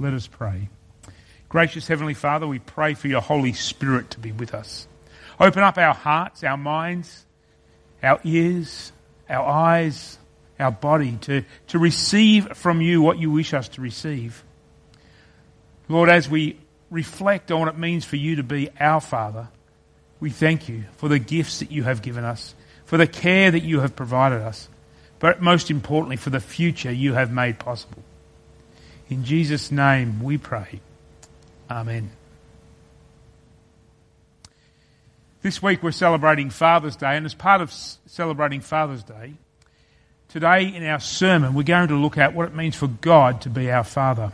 Let us pray. Gracious Heavenly Father, we pray for your Holy Spirit to be with us. Open up our hearts, our minds, our ears, our eyes, our body to, to receive from you what you wish us to receive. Lord, as we reflect on what it means for you to be our Father, we thank you for the gifts that you have given us, for the care that you have provided us, but most importantly, for the future you have made possible. In Jesus' name we pray. Amen. This week we're celebrating Father's Day, and as part of celebrating Father's Day, today in our sermon we're going to look at what it means for God to be our Father.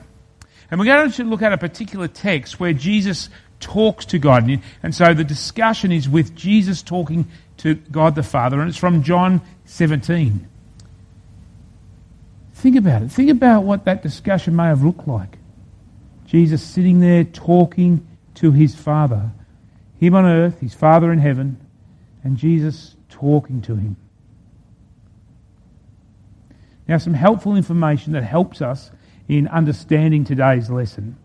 And we're going to look at a particular text where Jesus talks to God. And so the discussion is with Jesus talking to God the Father, and it's from John 17. Think about it. Think about what that discussion may have looked like. Jesus sitting there talking to his Father. Him on earth, his Father in heaven, and Jesus talking to him. Now, some helpful information that helps us in understanding today's lesson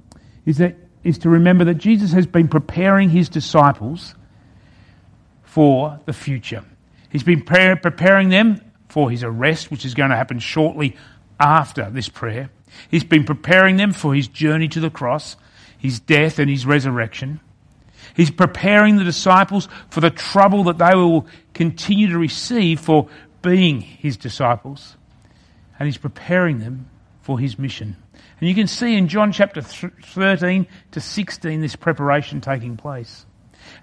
is that is to remember that Jesus has been preparing his disciples for the future. He's been preparing them for his arrest, which is going to happen shortly after this prayer. He's been preparing them for his journey to the cross, his death, and his resurrection. He's preparing the disciples for the trouble that they will continue to receive for being his disciples. And he's preparing them for his mission. And you can see in John chapter 13 to 16 this preparation taking place.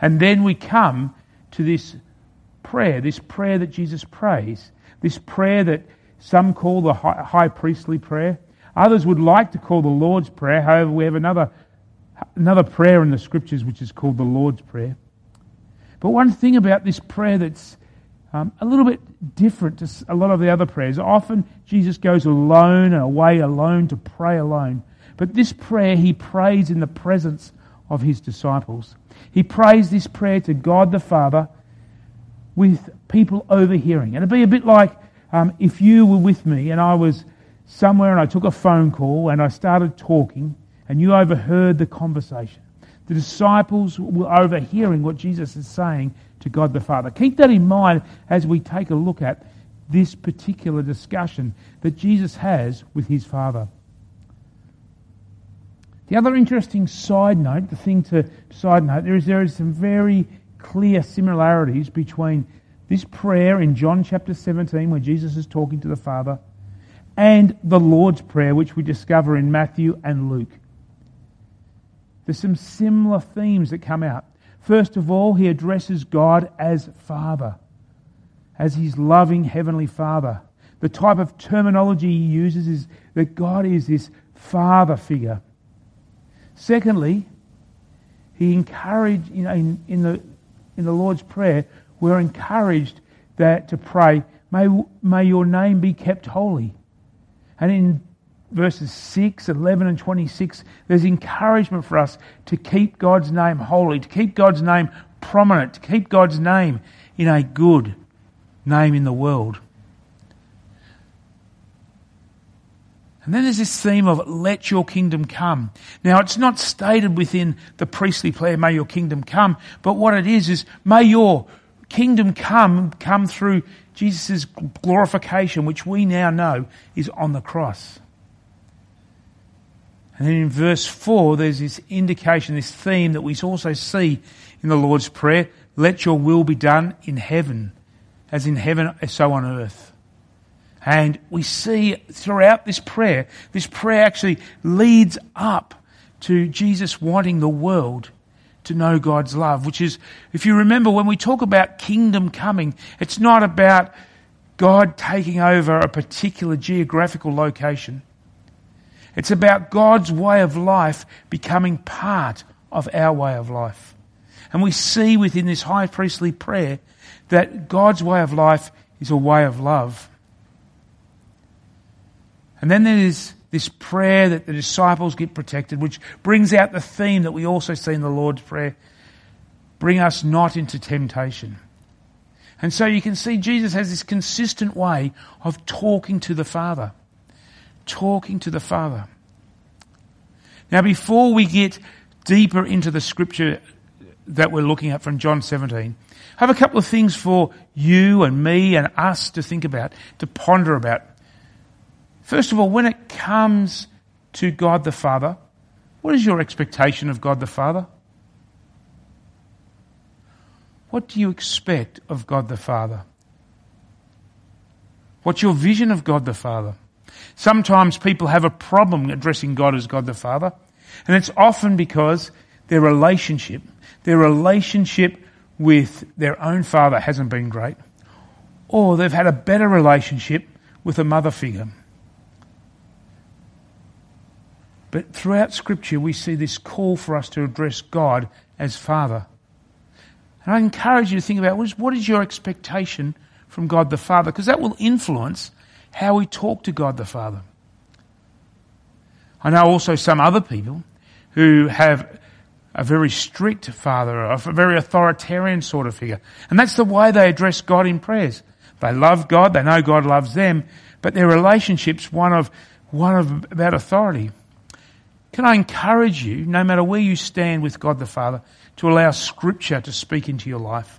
And then we come to this prayer, this prayer that Jesus prays, this prayer that some call the high priestly prayer. Others would like to call the Lord's Prayer. However, we have another, another prayer in the scriptures which is called the Lord's Prayer. But one thing about this prayer that's um, a little bit different to a lot of the other prayers. Often Jesus goes alone and away alone to pray alone. But this prayer he prays in the presence of his disciples. He prays this prayer to God the Father with people overhearing. And it'd be a bit like um, if you were with me and I was somewhere and I took a phone call and I started talking and you overheard the conversation. The disciples were overhearing what Jesus is saying to God the Father. Keep that in mind as we take a look at this particular discussion that Jesus has with his Father. The other interesting side note, the thing to side note, there is there is some very clear similarities between this prayer in John chapter 17, where Jesus is talking to the Father, and the Lord's Prayer, which we discover in Matthew and Luke. There's some similar themes that come out. First of all, he addresses God as Father, as his loving Heavenly Father. The type of terminology he uses is that God is this Father figure. Secondly, he encouraged, you know, in, in, the, in the Lord's Prayer, we're encouraged that to pray, may, may your name be kept holy. And in verses 6, 11, and 26, there's encouragement for us to keep God's name holy, to keep God's name prominent, to keep God's name in a good name in the world. And then there's this theme of let your kingdom come. Now, it's not stated within the priestly prayer, may your kingdom come, but what it is is may your kingdom come, come through Jesus' glorification, which we now know is on the cross. And then in verse 4, there's this indication, this theme that we also see in the Lord's Prayer let your will be done in heaven, as in heaven, so on earth. And we see throughout this prayer, this prayer actually leads up to Jesus wanting the world to know God's love, which is, if you remember, when we talk about kingdom coming, it's not about God taking over a particular geographical location. It's about God's way of life becoming part of our way of life. And we see within this high priestly prayer that God's way of life is a way of love. And then there's this prayer that the disciples get protected, which brings out the theme that we also see in the Lord's Prayer bring us not into temptation. And so you can see Jesus has this consistent way of talking to the Father. Talking to the Father. Now, before we get deeper into the scripture that we're looking at from John 17, I have a couple of things for you and me and us to think about, to ponder about. First of all, when it comes to God the Father, what is your expectation of God the Father? What do you expect of God the Father? What's your vision of God the Father? Sometimes people have a problem addressing God as God the Father, and it's often because their relationship, their relationship with their own father hasn't been great, or they've had a better relationship with a mother figure. But throughout Scripture, we see this call for us to address God as Father. And I encourage you to think about what is, your expectation from God the Father, because that will influence how we talk to God the Father. I know also some other people who have a very strict father, a very authoritarian sort of figure. And that's the way they address God in prayers. They love God, they know God loves them, but their relationship's one of, one of about authority. Can I encourage you, no matter where you stand with God the Father, to allow Scripture to speak into your life?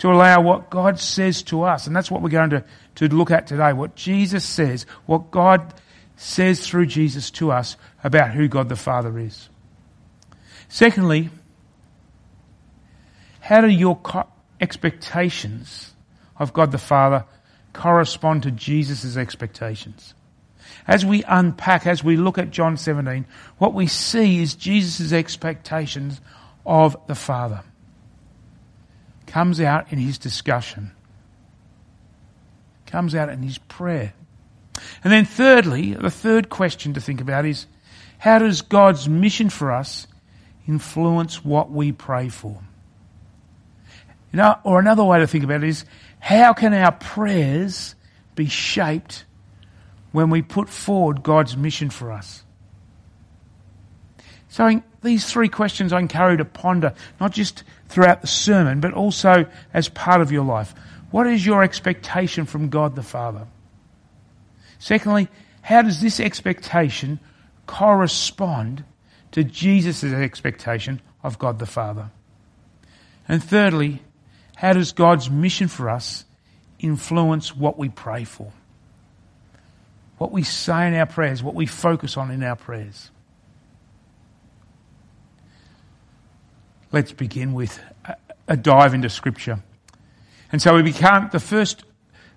To allow what God says to us, and that's what we're going to, to look at today, what Jesus says, what God says through Jesus to us about who God the Father is. Secondly, how do your co- expectations of God the Father correspond to Jesus' expectations? As we unpack, as we look at John 17, what we see is Jesus' expectations of the Father. Comes out in his discussion. Comes out in his prayer. And then thirdly, the third question to think about is, how does God's mission for us influence what we pray for? You know, or another way to think about it is, how can our prayers be shaped when we put forward God's mission for us? So these three questions I encourage you to ponder, not just throughout the sermon, but also as part of your life. What is your expectation from God the Father? Secondly, how does this expectation correspond to Jesus' expectation of God the Father? And thirdly, how does God's mission for us influence what we pray for? What we say in our prayers, what we focus on in our prayers. Let's begin with a, dive into Scripture. And so we become the first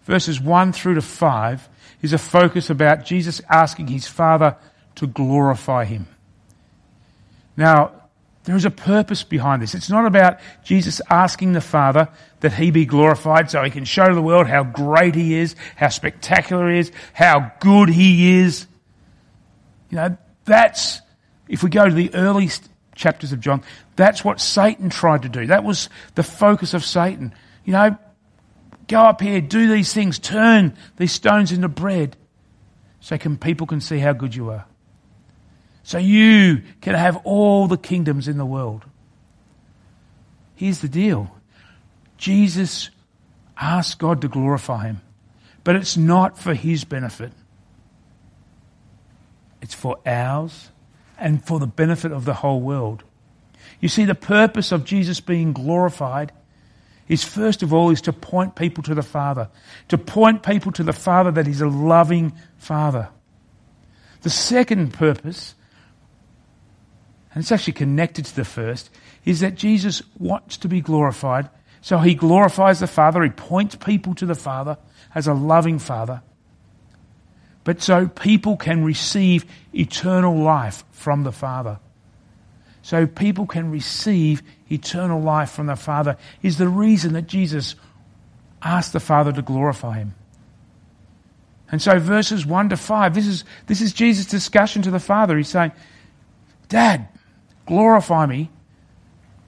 verses 1 through to 5 is a focus about Jesus asking his Father to glorify him. Now, there is a purpose behind this. It's not about Jesus asking the Father that he be glorified so he can show the world how great he is, how spectacular he is, how good he is. You know, that's, if we go to the early chapters of John, that's what Satan tried to do. That was the focus of Satan. You know, go up here, do these things, turn these stones into bread so can, people can see how good you are so you can have all the kingdoms in the world. Here's the deal Jesus asked God to glorify him, but it's not for his benefit, it's for ours and for the benefit of the whole world. You see, the purpose of Jesus being glorified is first of all is to point people to the Father, to point people to the Father that He's a loving Father. The second purpose and it's actually connected to the first, is that Jesus wants to be glorified. So he glorifies the Father, he points people to the Father as a loving Father. But so people can receive eternal life from the Father. So people can receive eternal life from the Father is the reason that Jesus asked the Father to glorify him. And so verses 1 to 5, this is, this is Jesus' discussion to the Father. He's saying, Dad, Glorify me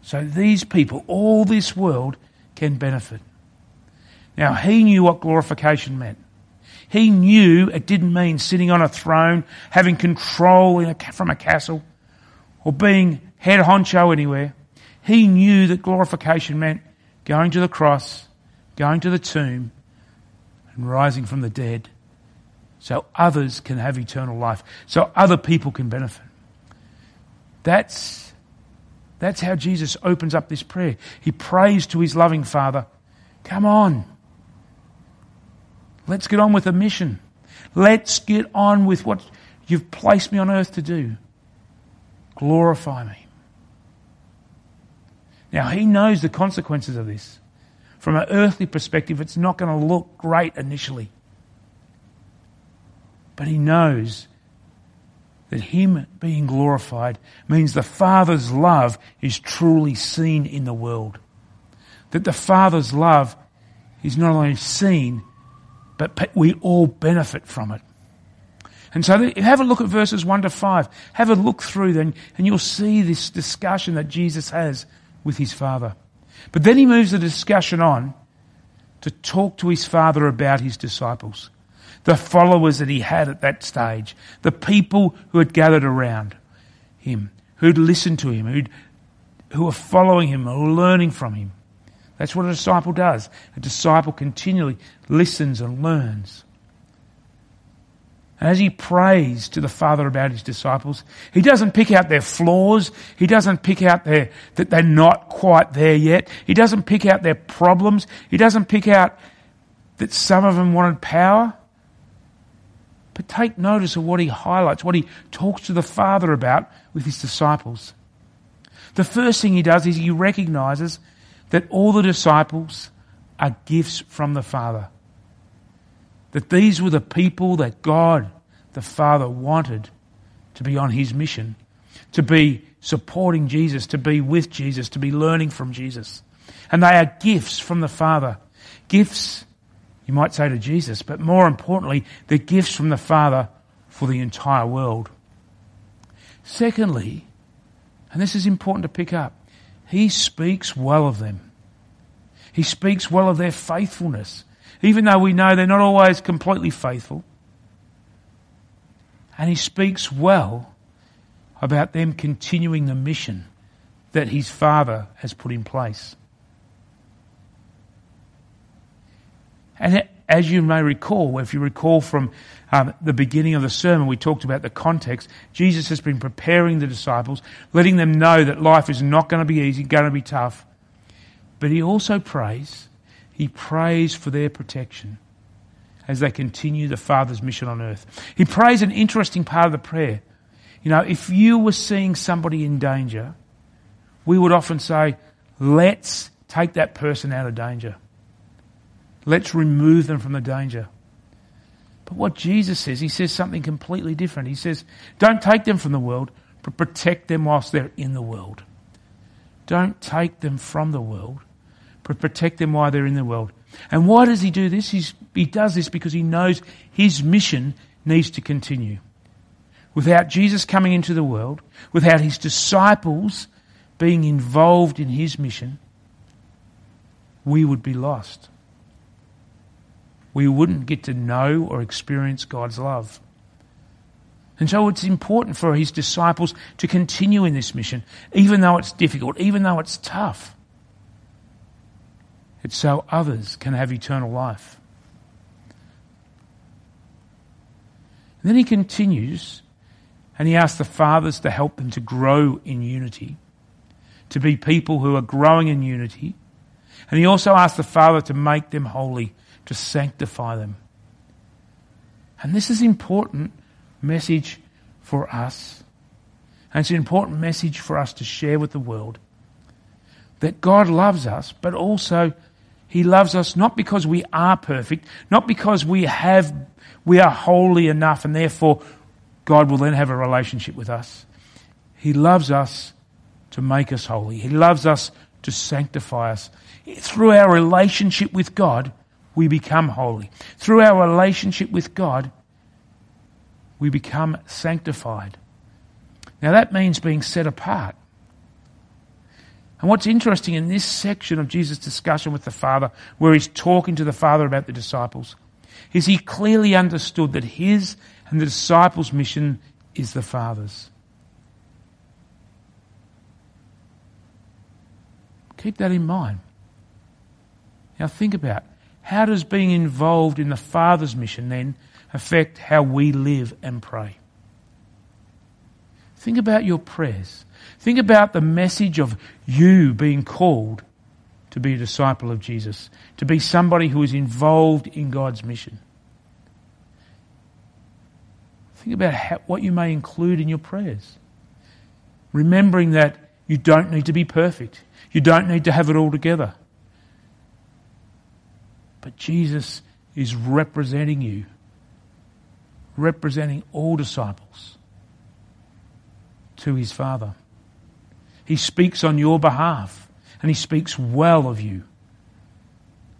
so these people, all this world, can benefit. Now, he knew what glorification meant. He knew it didn't mean sitting on a throne, having control a, from a castle, or being head honcho anywhere. He knew that glorification meant going to the cross, going to the tomb, and rising from the dead so others can have eternal life, so other people can benefit. That's, that's how Jesus opens up this prayer. He prays to his loving Father, Come on. Let's get on with the mission. Let's get on with what you've placed me on earth to do. Glorify me. Now, he knows the consequences of this. From an earthly perspective, it's not going to look great initially. But he knows that him being glorified means the Father's love is truly seen in the world. That the Father's love is not only seen, but we all benefit from it. And so have a look at verses 1 to 5. Have a look through them and you'll see this discussion that Jesus has with his Father. But then he moves the discussion on to talk to his Father about his disciples, the followers that he had at that stage, the people who had gathered around him, who'd listened to him, who'd, who were following him, who were learning from him. That's what a disciple does. A disciple continually listens and learns. And as he prays to the Father about his disciples, he doesn't pick out their flaws. He doesn't pick out their, that they're not quite there yet. He doesn't pick out their problems. He doesn't pick out that some of them wanted power. But take notice of what he highlights, what he talks to the Father about with his disciples. The first thing he does is he recognizes that all the disciples are gifts from the Father. That these were the people that God, the Father, wanted to be on his mission, to be supporting Jesus, to be with Jesus, to be learning from Jesus. And they are gifts from the Father. Gifts, you might say to Jesus, but more importantly, they're gifts from the Father for the entire world. Secondly, and this is important to pick up, he speaks well of them. He speaks well of their faithfulness, even though we know they're not always completely faithful. And he speaks well about them continuing the mission that his Father has put in place. And as you may recall, if you recall from um, the beginning of the sermon, we talked about the context. Jesus has been preparing the disciples, letting them know that life is not going to be easy, going to be tough. But he also prays, he prays for their protection as they continue the Father's mission on earth. He prays an interesting part of the prayer. You know, if you were seeing somebody in danger, we would often say, let's take that person out of danger. Let's remove them from the danger. But what Jesus says, he says something completely different. He says, don't take them from the world, but protect them whilst they're in the world. Don't take them from the world, but protect them while they're in the world. And why does he do this? He's, he does this because he knows his mission needs to continue. Without Jesus coming into the world, without his disciples being involved in his mission, we would be lost. We wouldn't get to know or experience God's love. And so it's important for his disciples to continue in this mission, even though it's difficult, even though it's tough. It's so others can have eternal life. And then he continues and he asks the fathers to help them to grow in unity, to be people who are growing in unity. And he also asks the Father to make them holy, to sanctify them. And this is important message for us. And it's an important message for us to share with the world. That God loves us, but also He loves us not because we are perfect, not because we have, we are holy enough and therefore God will then have a relationship with us. He loves us to make us holy. He loves us to sanctify us. Through our relationship with God, we become holy. Through our relationship with God, we become sanctified. Now that means being set apart. And what's interesting in this section of Jesus' discussion with the Father, where he's talking to the Father about the disciples, is he clearly understood that his and the disciples' mission is the Father's. Keep that in mind. Now think about how does being involved in the Father's mission then affect how we live and pray. Think about your prayers. Think about the message of you being called to be a disciple of Jesus, to be somebody who is involved in God's mission. Think about how, what you may include in your prayers. Remembering that you don't need to be perfect, you don't need to have it all together. But Jesus is representing you, representing all disciples to his Father. He speaks on your behalf and he speaks well of you.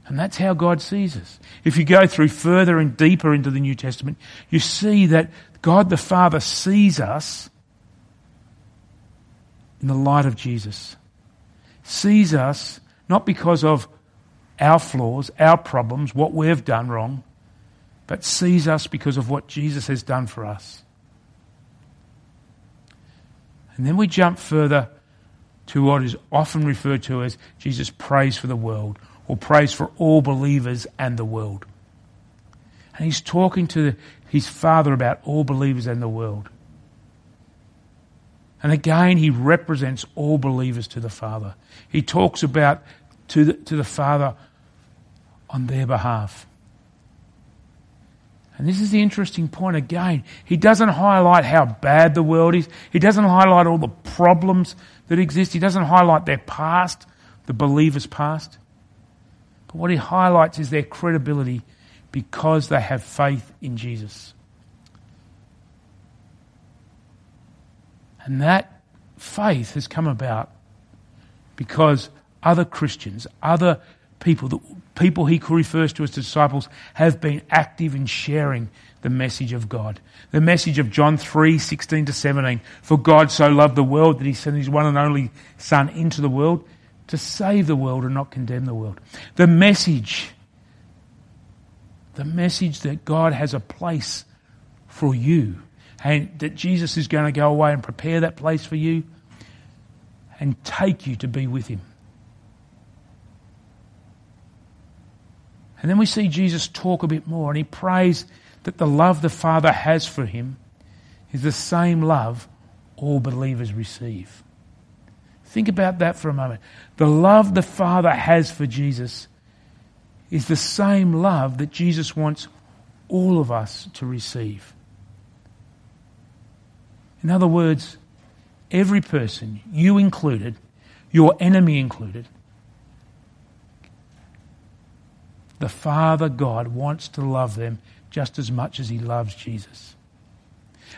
And that's how God sees us. If you go through further and deeper into the New Testament, you see that God the Father sees us in the light of Jesus. Sees us not because of our flaws, our problems, what we've done wrong, but sees us because of what Jesus has done for us. And then we jump further to what is often referred to as Jesus prays for the world or prays for all believers and the world. And he's talking to his Father about all believers and the world. And again, he represents all believers to the Father. He talks about to the, to the Father on their behalf. And this is the interesting point again. He doesn't highlight how bad the world is. He doesn't highlight all the problems that exist. He doesn't highlight their past, the believer's past. But what he highlights is their credibility because they have faith in Jesus. And that faith has come about because other Christians, other people, that, people he refers to as disciples, have been active in sharing the message of God. The message of John 3 16 to 17. For God so loved the world that he sent his one and only Son into the world to save the world and not condemn the world. The message, the message that God has a place for you and that Jesus is going to go away and prepare that place for you and take you to be with him. And then we see Jesus talk a bit more and he prays that the love the Father has for him is the same love all believers receive. Think about that for a moment. The love the Father has for Jesus is the same love that Jesus wants all of us to receive. In other words, every person, you included, your enemy included, the Father God wants to love them just as much as He loves Jesus.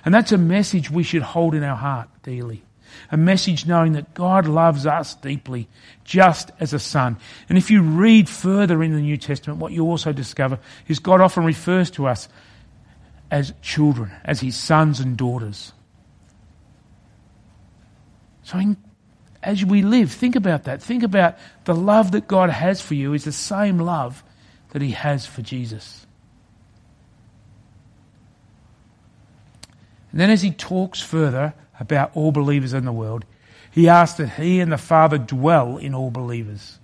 And that's a message we should hold in our heart daily. A message knowing that God loves us deeply, just as a son. And if you read further in the New Testament, what you also discover is God often refers to us as children, as his sons and daughters. So in, as we live, think about that. Think about the love that God has for you is the same love that he has for Jesus. And then as he talks further about all believers in the world, he asks that he and the Father dwell in all believers.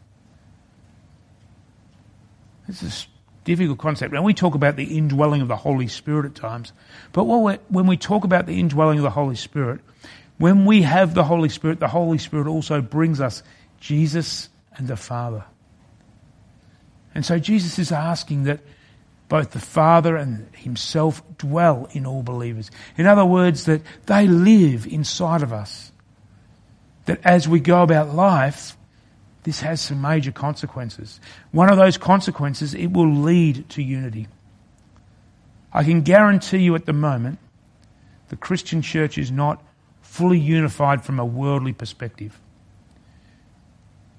This is a difficult concept. And we talk about the indwelling of the Holy Spirit at times. But when we talk about the indwelling of the Holy Spirit, when we have the Holy Spirit, the Holy Spirit also brings us Jesus and the Father. And so Jesus is asking that both the Father and Himself dwell in all believers. In other words, that they live inside of us. That as we go about life, this has some major consequences. One of those consequences, it will lead to unity. I can guarantee you at the moment, the Christian church is not fully unified from a worldly perspective.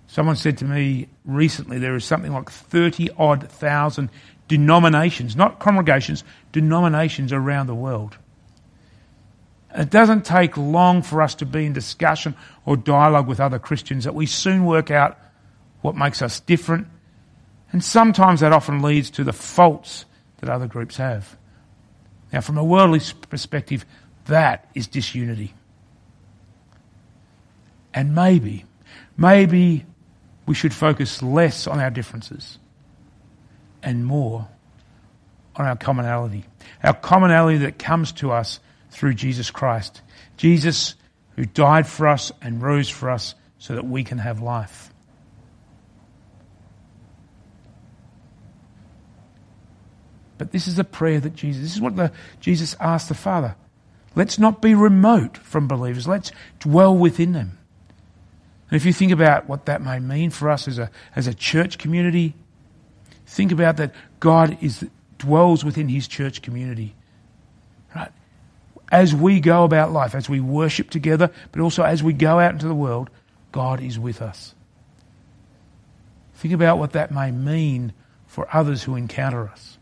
Someone said to me recently there is something like 30 odd thousand denominations, not congregations, denominations around the world. It doesn't take long for us to be in discussion or dialogue with other Christians that we soon work out what makes us different. And sometimes that often leads to the faults that other groups have. Now, from a worldly perspective, that is disunity. And maybe, maybe we should focus less on our differences and more on our commonality. Our commonality that comes to us through Jesus Christ. Jesus who died for us and rose for us so that we can have life. But this is a prayer that Jesus, this is what the, Jesus asked the Father. Let's not be remote from believers. Let's dwell within them. And if you think about what that may mean for us as a, as a church community, think about that God is, dwells within his church community. Right? As we go about life, as we worship together, but also as we go out into the world, God is with us. Think about what that may mean for others who encounter us.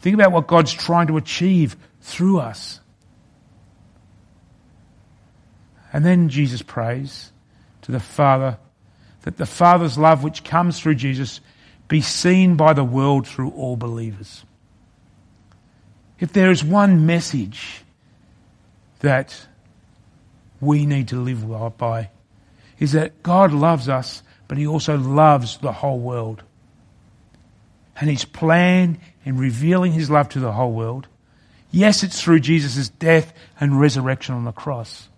Think about what God's trying to achieve through us. And then Jesus prays the Father that the Father's love, which comes through Jesus, be seen by the world through all believers. If there is one message that we need to live by, is that God loves us, but He also loves the whole world. And His plan in revealing His love to the whole world, yes, it's through Jesus' death and resurrection on the cross.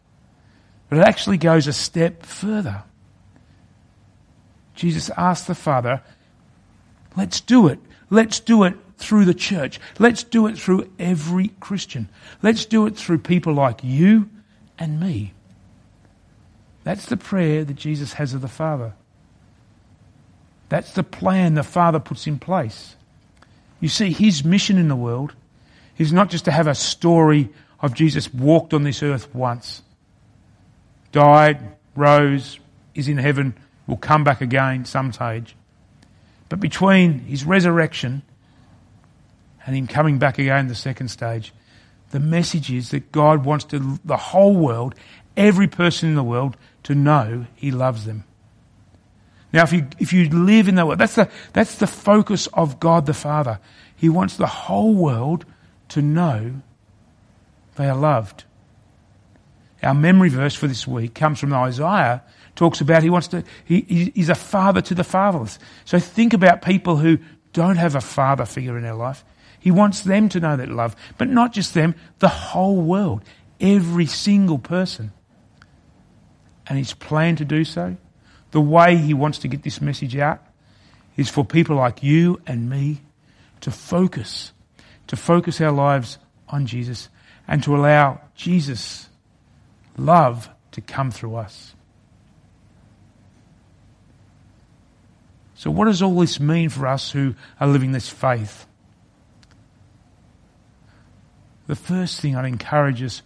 But it actually goes a step further. Jesus asked the Father, let's do it. Let's do it through the church. Let's do it through every Christian. Let's do it through people like you and me. That's the prayer that Jesus has of the Father. That's the plan the Father puts in place. You see, his mission in the world is not just to have a story of Jesus walked on this earth once died, rose, is in heaven, will come back again some stage. But between his resurrection and him coming back again the second stage, the message is that God wants to, the whole world, every person in the world, to know he loves them. Now, if you, if you live in the world, that's the, that's the focus of God the Father. He wants the whole world to know they are loved. Our memory verse for this week comes from Isaiah, talks about he wants to, he, he's a father to the fatherless. So think about people who don't have a father figure in their life. He wants them to know that love, but not just them, the whole world, every single person. And his plan to do so, the way he wants to get this message out, is for people like you and me to focus, to focus our lives on Jesus and to allow Jesus love to come through us. So, what does all this mean for us who are living this faith? The first thing I'd encourage us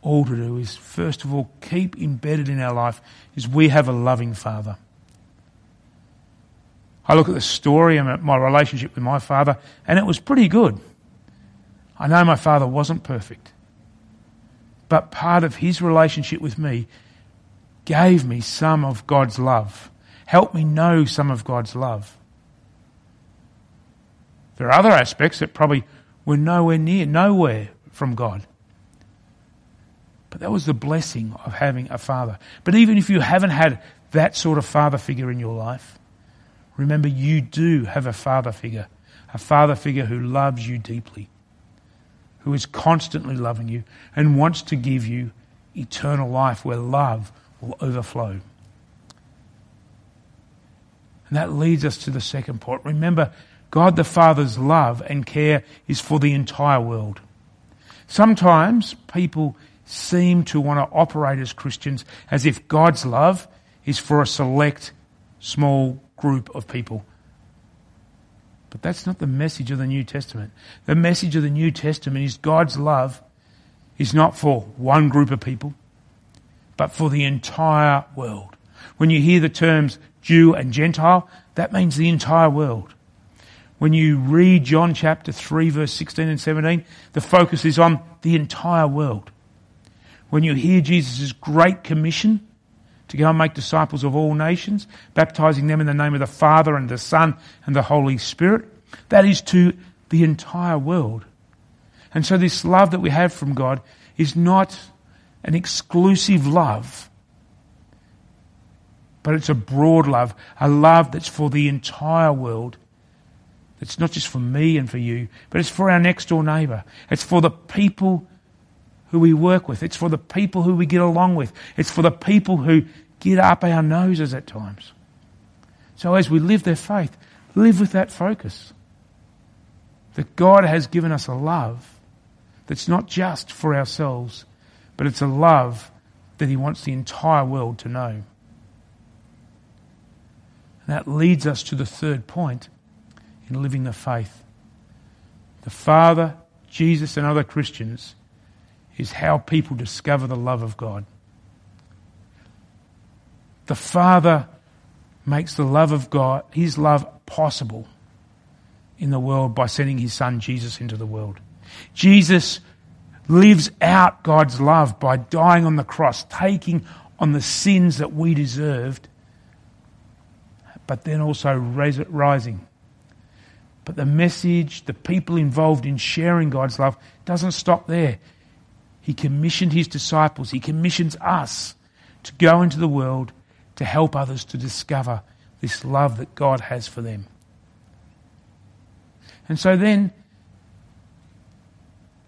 all to do is, first of all, keep embedded in our life is we have a loving Father. I look at the story and my relationship with my father, and it was pretty good. I know my father wasn't perfect but part of his relationship with me gave me some of God's love, helped me know some of God's love. There are other aspects that probably were nowhere near, nowhere from God. But that was the blessing of having a father. But even if you haven't had that sort of father figure in your life, remember you do have a father figure, a father figure who loves you deeply who is constantly loving you and wants to give you eternal life where love will overflow. And that leads us to the second point. Remember, God the Father's love and care is for the entire world. Sometimes people seem to want to operate as Christians as if God's love is for a select small group of people. But that's not the message of the New Testament. The message of the New Testament is God's love is not for one group of people, but for the entire world. When you hear the terms Jew and Gentile, that means the entire world. When you read John chapter 3 verse 16 and 17, the focus is on the entire world. When you hear Jesus' great commission, to go and make disciples of all nations, baptizing them in the name of the Father and the Son and the Holy Spirit. That is to the entire world. And so this love that we have from God is not an exclusive love, but it's a broad love, a love that's for the entire world. It's not just for me and for you, but it's for our next door neighbour. It's for the people who we work with. It's for the people who we get along with. It's for the people who get up our noses at times. So as we live their faith, live with that focus. That God has given us a love that's not just for ourselves, but it's a love that He wants the entire world to know. And that leads us to the third point in living the faith. The Father, Jesus, and other Christians is how people discover the love of God. The Father makes the love of God, His love, possible in the world by sending His Son Jesus into the world. Jesus lives out God's love by dying on the cross, taking on the sins that we deserved, but then also rising. But the message, the people involved in sharing God's love, doesn't stop there. He commissioned his disciples, he commissions us to go into the world to help others to discover this love that God has for them. And so then,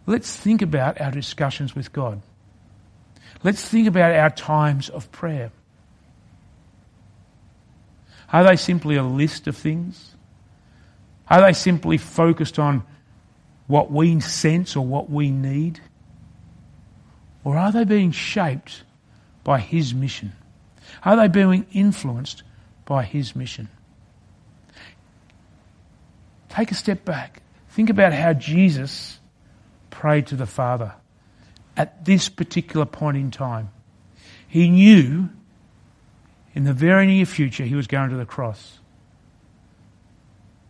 let's think about our discussions with God. Let's think about our times of prayer. Are they simply a list of things? Are they simply focused on what we sense or what we need? Or are they being shaped by His mission? Are they being influenced by His mission? Take a step back. Think about how Jesus prayed to the Father at this particular point in time. He knew in the very near future he was going to the cross.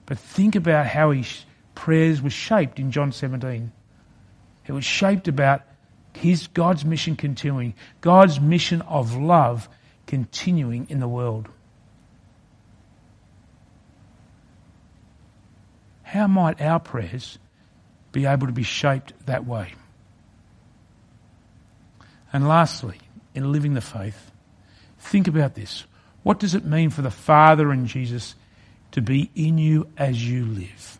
But think about how his prayers were shaped in John 17. It was shaped about his God's mission continuing, God's mission of love continuing in the world. How might our prayers be able to be shaped that way? And lastly, in living the faith, think about this. What does it mean for the Father and Jesus to be in you as you live?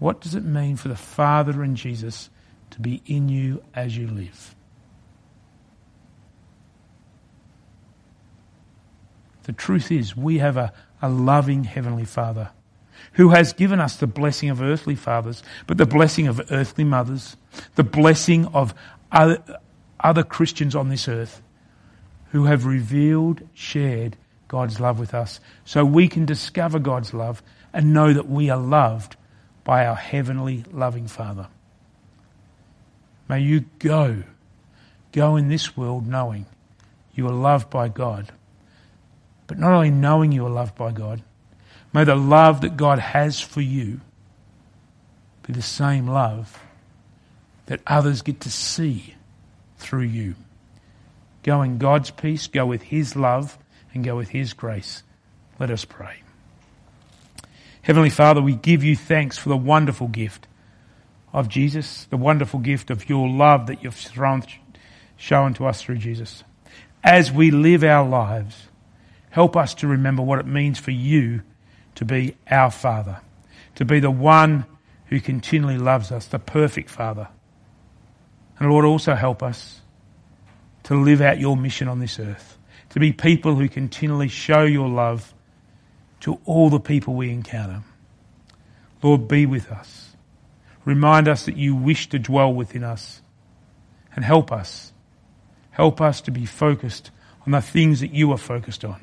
What does it mean for the Father and Jesus to be in you as you live? The truth is, we have a, a loving Heavenly Father who has given us the blessing of earthly fathers, but the blessing of earthly mothers, the blessing of other, other Christians on this earth who have revealed, shared God's love with us, so we can discover God's love and know that we are loved by our heavenly loving Father. May you go, go in this world knowing you are loved by God. But not only knowing you are loved by God, may the love that God has for you be the same love that others get to see through you. Go in God's peace, go with His love, and go with His grace. Let us pray. Heavenly Father, we give you thanks for the wonderful gift of Jesus, the wonderful gift of your love that you've thrown, shown to us through Jesus. As we live our lives, help us to remember what it means for you to be our Father, to be the one who continually loves us, the perfect Father. And Lord, also help us to live out your mission on this earth, to be people who continually show your love to all the people we encounter. Lord, be with us. Remind us that you wish to dwell within us and help us. Help us to be focused on the things that you are focused on.